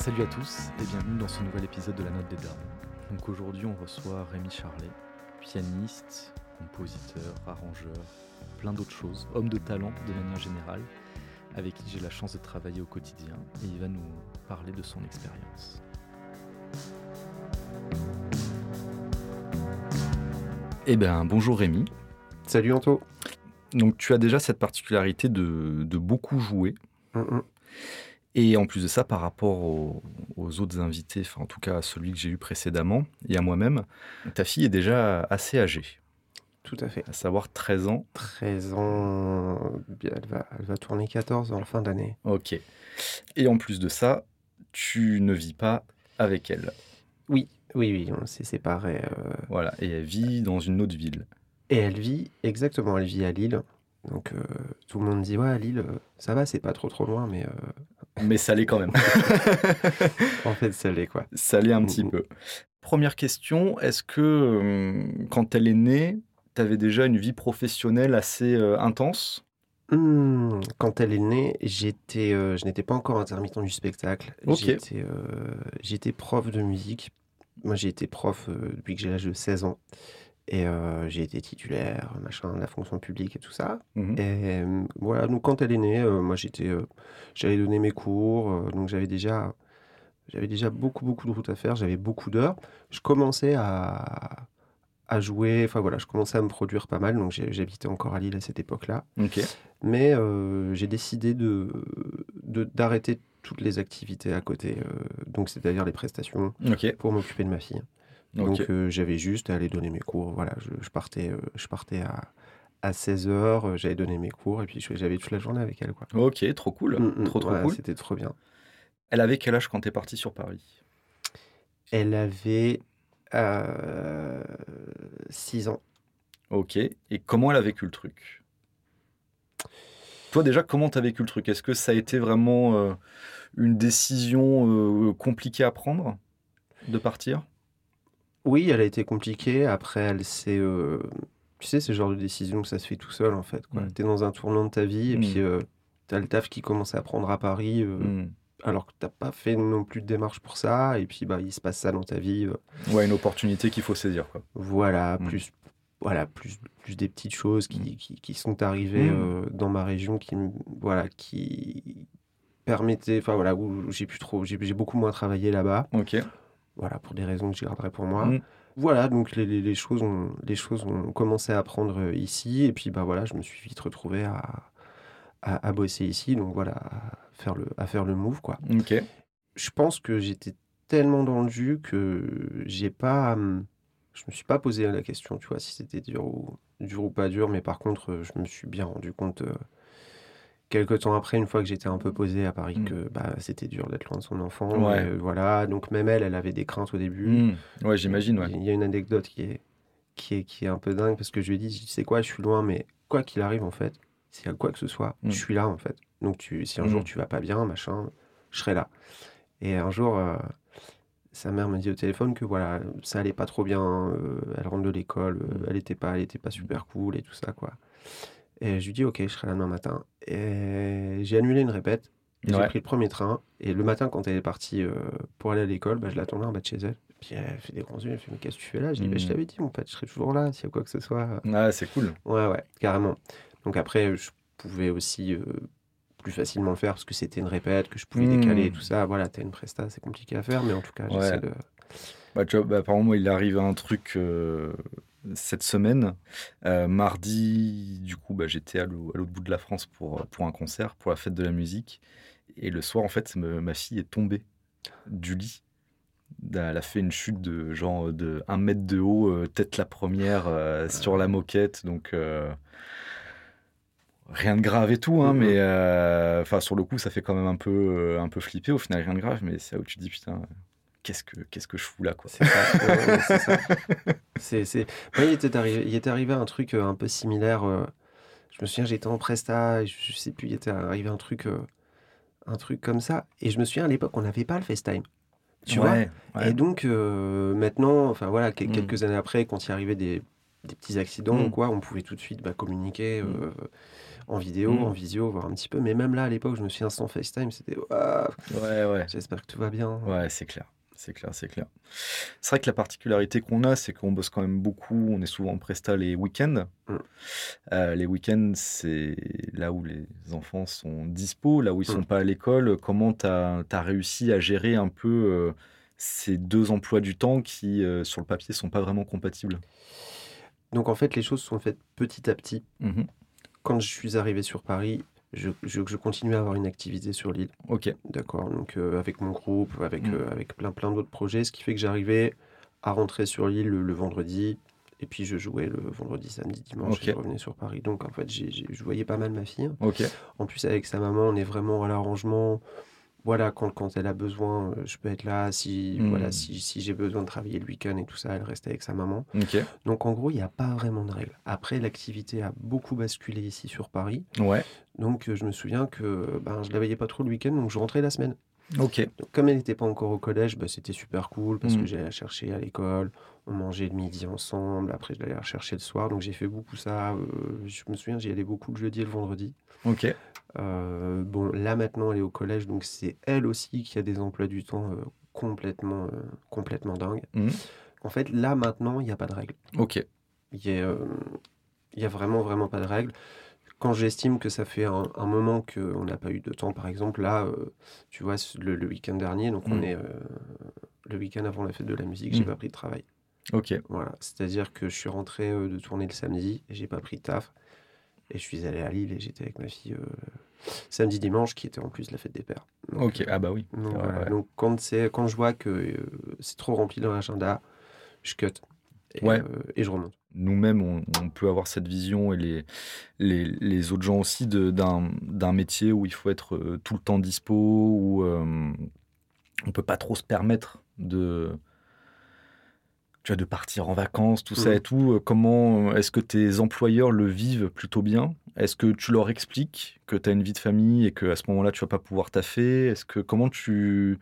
Salut à tous et bienvenue dans ce nouvel épisode de La Note des Dames. Donc aujourd'hui on reçoit Rémi Charlet, pianiste, compositeur, arrangeur, plein d'autres choses, homme de talent de manière générale, avec qui j'ai la chance de travailler au quotidien et il va nous parler de son expérience. Eh bien bonjour Rémi. Salut Anto. Donc tu as déjà cette particularité de, de beaucoup jouer. Et en plus de ça, par rapport aux, aux autres invités, enfin en tout cas à celui que j'ai eu précédemment et à moi-même, ta fille est déjà assez âgée, Tout à fait. à savoir 13 ans. 13 ans, elle va, elle va tourner 14 en fin d'année. Ok. Et en plus de ça, tu ne vis pas avec elle. Oui, oui, oui, on s'est séparés. euh, Voilà. Et elle vit dans une autre ville. et elle vit, exactement, elle vit à Lille. Donc euh, tout le monde dit, ouais, Lille, euh, ça va, c'est pas trop trop loin, mais euh, Mais ça l'est quand même. en fait, ça l'est, quoi. ça l'est un petit peu. Première question, est-ce que euh, quand elle est née, tu avais déjà une vie professionnelle assez intense? Hmm, quand elle est née, j'étais, je n'étais pas encore intermittent du spectacle. J'étais, j'étais prof de musique. Moi, j'ai été prof depuis que j'ai l'âge de 16 ans. Et euh, j'ai été titulaire, machin, de la fonction publique et tout ça. Mhm. Et euh, voilà, donc quand elle est née, euh, moi j'étais, j'allais donner mes cours, donc j'avais déjà, j'avais déjà beaucoup beaucoup de route à faire, j'avais beaucoup d'heures. Je commençais à, à jouer, enfin voilà, je commençais à me produire pas mal, donc j'habitais encore à Lille à cette époque-là. Mais j'ai décidé de, d'arrêter toutes les activités à côté, donc c'est-à-dire les prestations, pour m'occuper de ma fille. Donc euh, j'avais juste à aller donner mes cours. Voilà, je, je partais, euh, je partais à, à 16h, j'allais donner mes cours et puis j'avais toute la journée avec elle. Quoi. Ok, trop cool. Mm, mm, trop trop ouais, cool. C'était trop bien. Elle avait quel âge quand t'es parti sur Paris? Elle avait 6 ans. Ok. Et comment elle a vécu le truc? Toi déjà, comment t'as vécu le truc? Est-ce que ça a été vraiment euh, une décision euh, compliquée à prendre de partir? Oui, elle a été compliquée. Après, elle s'est. euh, Tu sais, c'est le genre de décision que ça se fait tout seul en fait. Mm. Tu es dans un tournant de ta vie et Mm. puis euh, tu as le taf qui commence à prendre à Paris euh, Hmm. alors que tu pas fait non plus de démarche pour ça. Et puis bah, il se passe ça dans ta vie. euh, Ouais, une opportunité qu'il faut saisir. Quoi. Voilà, Mm. plus, voilà plus, plus des petites choses qui, qui, qui sont arrivées Mm. dans ma région qui, voilà, qui permettaient, enfin voilà, où j'ai pu trop, j'ai j'ai beaucoup moins travaillé là-bas, Ok. Voilà, pour des raisons que je garderai pour moi. Mm. Voilà, donc les, les, les choses ont, les choses ont commencé à prendre euh, ici, et puis bah voilà, je me suis vite retrouvé à, à, à bosser ici, donc voilà, à faire le, à faire le move, quoi Ok. je pense que j'étais tellement dans le jus que j'ai pas. hum, Je me suis pas posé la question, tu vois, si c'était dur ou, dur ou pas dur, mais par contre, euh, je me suis bien rendu compte euh, quelques temps après, une fois que j'étais un peu posé à Paris, Mm. que bah, c'était dur d'être loin de son enfant. Ouais. euh, voilà, donc même elle, elle avait des craintes au début. Hmm. Ouais, j'imagine. Ouais. Il y a une anecdote qui est, qui est, qui est un peu dingue parce que je lui ai dit, tu sais quoi, je suis loin, mais quoi qu'il arrive, en fait, s'il y a quoi que ce soit, Mm. je suis là, en fait. Donc tu, si un Mm. jour tu vas pas bien, machin, je serai là. Et un jour, euh, sa mère me dit au téléphone que voilà, ça allait pas trop bien, euh, elle rentre de l'école, elle était pas, elle était pas super cool et tout ça, quoi. Et je lui dis, ok, je serai là demain matin. Et j'ai annulé une répète. J'ai Ouais. pris le premier train et le matin, quand elle est partie euh, pour aller à l'école, bah, je l'attendais en bas de chez elle. Puis elle fait des grands yeux, elle fait Mais qu'est-ce que tu fais là? Je dis bah, Je Mhm. t'avais dit, mon pote, je serai toujours là s'il y a quoi que ce soit. Ah, c'est cool. Ouais, ouais, carrément. Donc après, je pouvais aussi euh, plus facilement le faire parce que c'était une répète, que je pouvais Mhm. décaler et tout ça. Voilà, t'as une presta, c'est compliqué à faire, mais en tout cas, Ouais. j'essaie de. Bah, tu vois, bah, par exemple, il arrive un truc euh, cette semaine. Euh, mardi, du coup, bah, j'étais à l'au- à l'autre bout de la France pour, pour un concert, pour la fête de la musique. Et le soir, en fait, me- ma fille est tombée du lit. Elle a fait une chute de genre de 1 mètre de haut, euh, tête la première euh, sur la moquette. Donc, euh, rien de grave et tout, hein, mais enfin, sur le coup, ça fait quand même un peu, un peu flipper. Au final, rien de grave, mais c'est là où tu te dis, putain, qu'est-ce que, qu'est-ce que je fous là, quoi. C'est ça. Moi, il était arrivé, il était arrivé un truc euh, un peu similaire. euh, Je me souviens, j'étais en presta, je, je sais plus, il était arrivé un truc, euh, un truc comme ça. Et je me souviens, à l'époque, on n'avait pas le FaceTime. Tu vois Ouais. Et donc, euh, maintenant, enfin voilà, Mm. quelques années après, quand il arrivait des, des petits accidents Mm. ou quoi, on pouvait tout de suite bah, communiquer Mm. euh, en vidéo, en visio, voir un petit peu. Mais même là, à l'époque, je me souviens sans FaceTime, c'était Ouais, ouais. j'espère que tout va bien. Ouais, c'est clair. C'est clair, c'est clair. C'est vrai que la particularité qu'on a, c'est qu'on bosse quand même beaucoup. On est souvent en presta les week-ends. Mm. Euh, les week-ends, c'est là où les enfants sont dispo, là où ils sont Mm. pas à l'école. Comment tu as, réussi à gérer un peu euh, ces deux emplois du temps qui, euh, sur le papier, sont pas vraiment compatibles? Donc en fait, les choses sont faites petit à petit. Mhm. Quand je suis arrivé sur Paris, je, je, je continuais à avoir une activité sur l'île. Ok. D'accord, donc euh, avec mon groupe, avec, Mm. euh, avec plein plein d'autres projets, ce qui fait que j'arrivais à rentrer sur l'île le, le vendredi, et puis je jouais le vendredi, samedi, dimanche, et je revenais sur Paris. Donc en fait, je voyais pas mal ma fille. Ok. En plus, avec sa maman, on est vraiment à l'arrangement. Voilà, quand, quand elle a besoin, euh, je peux être là. Si, voilà, si, si j'ai besoin de travailler le week-end et tout ça, elle reste avec sa maman. Donc en gros, il n'y a pas vraiment de règles. Après, l'activité a beaucoup basculé ici sur Paris. Ouais. Donc euh, je me souviens que ben, je la voyais pas trop le week-end, donc je rentrais la semaine. Ok. Donc, comme elle n'était pas encore au collège, bah, c'était super cool parce que j'allais la chercher à l'école, on mangeait le midi ensemble, après je l'allais la chercher le soir, donc j'ai fait beaucoup ça. euh, je me souviens, j'y allais beaucoup le jeudi et le vendredi. Ok. Euh, bon, là maintenant elle est au collège, donc c'est elle aussi qui a des emplois du temps euh, complètement, euh, complètement dingues. Mm. En fait, là maintenant, il n'y a pas de règles. Ok. Il y a, euh, y a vraiment, vraiment pas de règles. Quand j'estime que ça fait un, un moment qu'on n'a pas eu de temps, par exemple, là, tu vois, le, le week-end dernier, donc on Mm. est le week-end avant la fête de la musique, j'ai Mm. pas pris de travail. Ok. Voilà, c'est-à-dire que je suis rentré de tourner le samedi j'ai pas pris de taf. Et je suis allé à Lille et j'étais avec ma fille euh, samedi, dimanche, qui était en plus la fête des pères. Donc, Ok. Ah bah oui. donc, Ouais, voilà. ouais. Donc, quand, c'est, quand je vois que euh, c'est trop rempli dans l'agenda, je cut et, Ouais. euh, et je remonte. nous-mêmes, on, on peut avoir cette vision et les, les, les autres gens aussi d'un métier où il faut être tout le temps dispo, où on peut pas trop se permettre de, tu vois, de partir en vacances, tout ça Mhm. et tout. Euh, Comment est-ce que tes employeurs le vivent plutôt bien? Est-ce que tu leur expliques que tu as une vie de famille et qu'à ce moment-là, tu vas pas pouvoir taffer? Est-ce que comment tu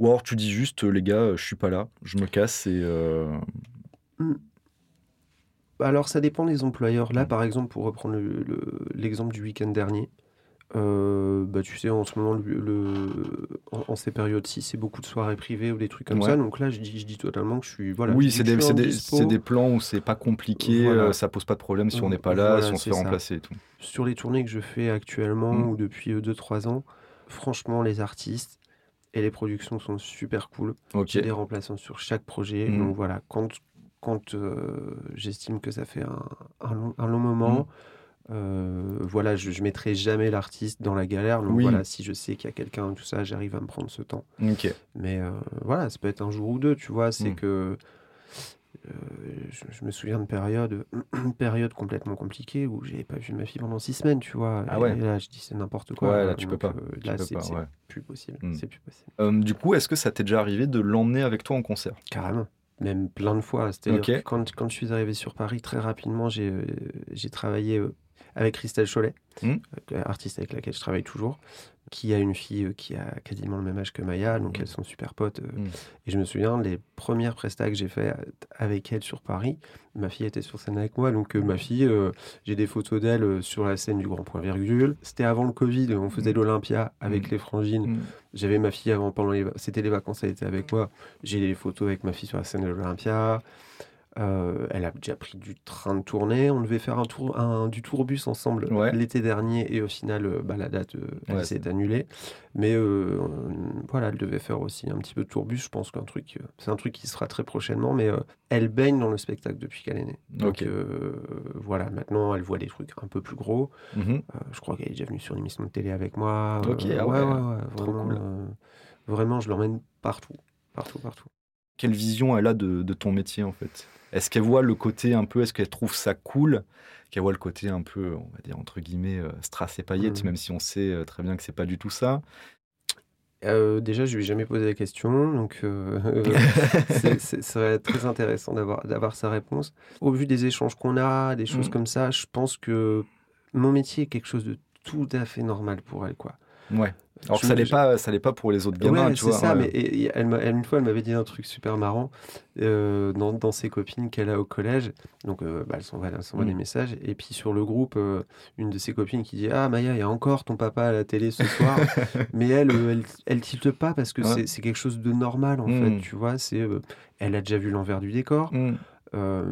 ou alors tu dis juste les gars, je suis pas là, je me casse et euh, Bah Alors, ça dépend des employeurs. Là, Mm. par exemple, pour reprendre le- le- l'exemple du week-end dernier, euh, bah, tu sais, en ce moment, le, le- en, en ces périodes-ci, c'est beaucoup de soirées privées ou des trucs comme Ouais. ça. Donc là, je dis, je dis totalement que je suis. Voilà, oui, c'est des, des, des plans où c'est pas compliqué, Voilà. euh, ça pose pas de problème si on n'est pas là, Voilà, si on se fait ça. remplacer et tout. Sur les tournées que je fais actuellement Mm. ou depuis 2-3 ans, franchement, les artistes et les productions sont super cool. Ok. J'ai des remplaçants sur chaque projet. Mm. Donc voilà, quand, quand euh, j'estime que ça fait un, un long, un long moment, Mm. Euh, voilà, je mettrai jamais l'artiste dans la galère. Donc Oui. voilà, si je sais qu'il y a quelqu'un, tout ça, j'arrive à me prendre ce temps. Mais euh, voilà, ça peut être un jour ou deux, tu vois. C'est Mm. que euh, je, je me souviens de périodes, période complètement compliquée où j'avais pas vu ma fille pendant six semaines, tu vois. Ah et, ouais. là, je dis c'est n'importe quoi. Ouais, là, tu peux pas. là, c'est ouais. plus possible. Mm. C'est plus possible. Du coup, est-ce que ça t'est déjà arrivé de l'emmener avec toi en concert? Carrément. Même plein de fois. C'est-à-dire que quand, quand je suis arrivé sur Paris, très rapidement, j'ai travaillé avec Christelle Cholet, Mm. euh, artiste avec laquelle je travaille toujours, qui a une fille euh, qui a quasiment le même âge que Maya, donc Mm. elles sont super potes. euh, Mm. Et je me souviens, les premières prestats que j'ai fait avec elle sur Paris, ma fille était sur scène avec moi, donc euh, ma fille, euh, j'ai des photos d'elle sur la scène du Grand Point Virgule. C'était avant le Covid, on faisait Mm. l'Olympia avec les frangines. J'avais ma fille avant, pendant les, c'était les vacances, elle était avec moi. J'ai les photos avec ma fille sur la scène de l'Olympia. Euh, elle a déjà pris du train de tournée. On devait faire un tour, un, du tourbus ensemble Ouais. l'été dernier et au final, euh, bah, la date, euh, Ouais, s'est annulée. Mais euh, voilà, elle devait faire aussi un petit peu de tourbus. Je pense qu'un truc, c'est un truc qui se fera très prochainement. Mais euh, elle baigne dans le spectacle depuis qu'elle est née. Donc voilà, maintenant elle voit des trucs un peu plus gros. Mhm. Euh, je crois qu'elle est déjà venue sur une émission de télé avec moi. Ok, ah ouais, vraiment, cool. vraiment, je l'emmène partout. Partout, partout. Quelle vision elle a de, de ton métier en fait? Est-ce qu'elle voit le côté un peu, est-ce qu'elle trouve ça cool Qu'elle voit le côté un peu, on va dire entre guillemets, euh, strass et paillettes, Mhm. même si on sait euh, très bien que c'est pas du tout ça? Euh, déjà, je lui ai jamais posé la question, donc euh, c'est- c'est- ce serait très intéressant d'avoir d'avoir sa réponse. Au vu des échanges qu'on a, des choses Mhm. comme ça, je pense que mon métier est quelque chose de tout à fait normal pour elle, quoi. Ouais. Alors que ça l'est je- pas, ça l'est pas pour les autres gamins, ouais, tu c'est vois. ça. ouais. Mais et- et elle, une fois, elle m'avait dit un truc super marrant euh, dans, dans ses copines qu'elle a au collège. Donc, euh, bah, elle s'envoie, elle s'envoie Mm. des messages. Et puis sur le groupe, euh, une de ses copines qui dit Ah, Maya, il y a encore ton papa à la télé ce soir. mais elle, euh, elle, elle tilte pas parce que Ouais. c'est- c'est quelque chose de normal en Mm. fait. Tu vois, c'est elle a déjà vu l'envers du décor. Mm. Euh,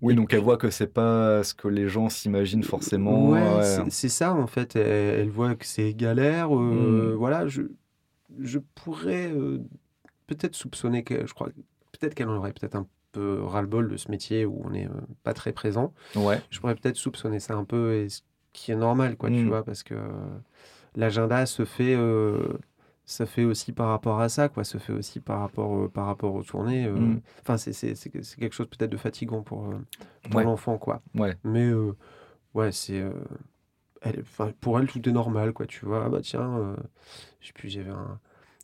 Oui, donc elle voit que c'est pas ce que les gens s'imaginent forcément. Ouais, ouais. c'est- ça en fait. Elle, elle voit que c'est galère. euh, Mm. Voilà, je, je pourrais euh, peut-être soupçonner que je crois peut-être qu'elle en aurait peut-être un peu ras-le-bol de ce métier où on n'est pas très présent. Ouais. Je pourrais peut-être soupçonner ça un peu, et ce qui est normal, quoi, tu Mm. vois, parce que l'agenda se fait, ça fait aussi par rapport à ça, quoi, se fait aussi par rapport, euh, par rapport aux tournées. euh, Mm. Enfin, c'est quelque chose peut-être de fatigant pour, euh, pour Ouais. l'enfant, quoi. Ouais. Mais euh, ouais, c'est. pour elle, tout est normal, quoi. Tu vois, ah bah tiens, plus, j'avais un-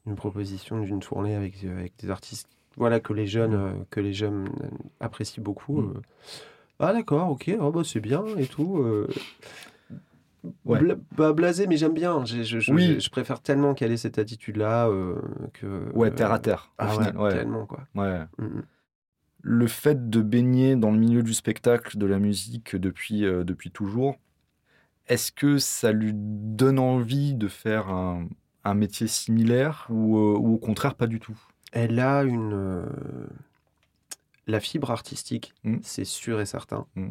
une proposition d'une tournée avec, avec des artistes, voilà, que les jeunes, Mm. que les jeunes apprécient beaucoup. Mm. Ah d'accord, ok, ah bah c'est bien et tout. Euh. Ouais. Bla- bah, blasé, mais j'aime bien. Je, je, Oui. je- préfère tellement qu'elle ait cette attitude-là euh, que. Ouais, terre à terre. Au Ah final. ouais, Ouais. tellement quoi. Ouais. Le fait de baigner dans le milieu du spectacle, de la musique depuis, euh, depuis toujours, est-ce que ça lui donne envie de faire un, un métier similaire ou, euh, ou au contraire pas du tout? Elle a une. euh, La fibre artistique, Mm. c'est sûr et certain. Mm.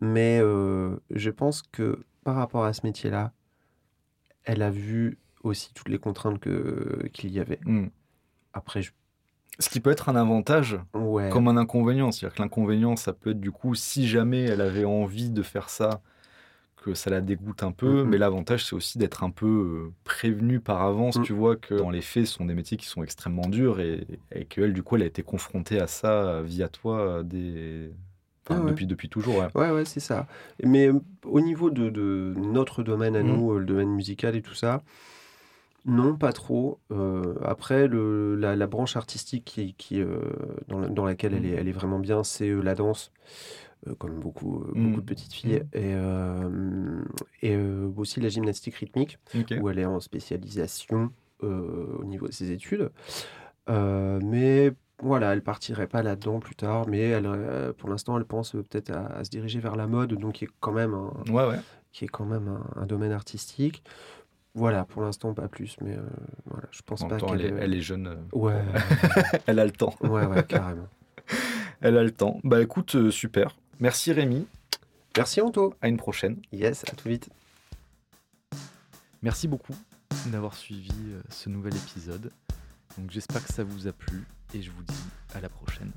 Mais euh, je pense que par rapport à ce métier-là, elle a vu aussi toutes les contraintes que qu'il y avait. Hmm. Après, je... Ce qui peut être un avantage ouais. comme un inconvénient. C'est-à-dire que l'inconvénient, ça peut être du coup, si jamais elle avait envie de faire ça, que ça la dégoûte un peu. Mhm. Mais l'avantage, c'est aussi d'être un peu euh, prévenu par avance. Mm. Tu vois que dans les faits, ce sont des métiers qui sont extrêmement durs et, et qu'elle, du coup, elle a été confrontée à ça euh, via toi euh, des... enfin, Ah ouais. depuis, depuis toujours. ouais. Ouais, ouais, c'est ça. Mais euh, au niveau de, de notre domaine à Mm. nous, euh, le domaine musical et tout ça, non, pas trop. Euh, après, le, la, la branche artistique qui, qui, dans, la- dans laquelle elle est, Mm. elle est vraiment bien, c'est la danse, comme beaucoup, Mm. beaucoup de petites filles, et, et aussi la gymnastique rythmique, où elle est en spécialisation au niveau de ses études. Mais voilà, elle partirait pas là-dedans plus tard, mais elle, euh, pour l'instant, elle pense euh, peut-être à, à se diriger vers la mode, donc qui est quand même un, Ouais, ouais. qui est quand même un, un domaine artistique. Voilà, pour l'instant, pas plus, mais euh, voilà, je pense En pas qu'elle elle, est, elle est jeune. euh, Ouais, elle a le temps. ouais, ouais, carrément. Elle a le temps. Bah écoute, euh, super. Merci Rémi. Merci Anto. À une prochaine. Yes, à tout vite. Merci beaucoup d'avoir suivi euh, ce nouvel épisode. Donc j'espère que ça vous a plu et je vous dis à la prochaine.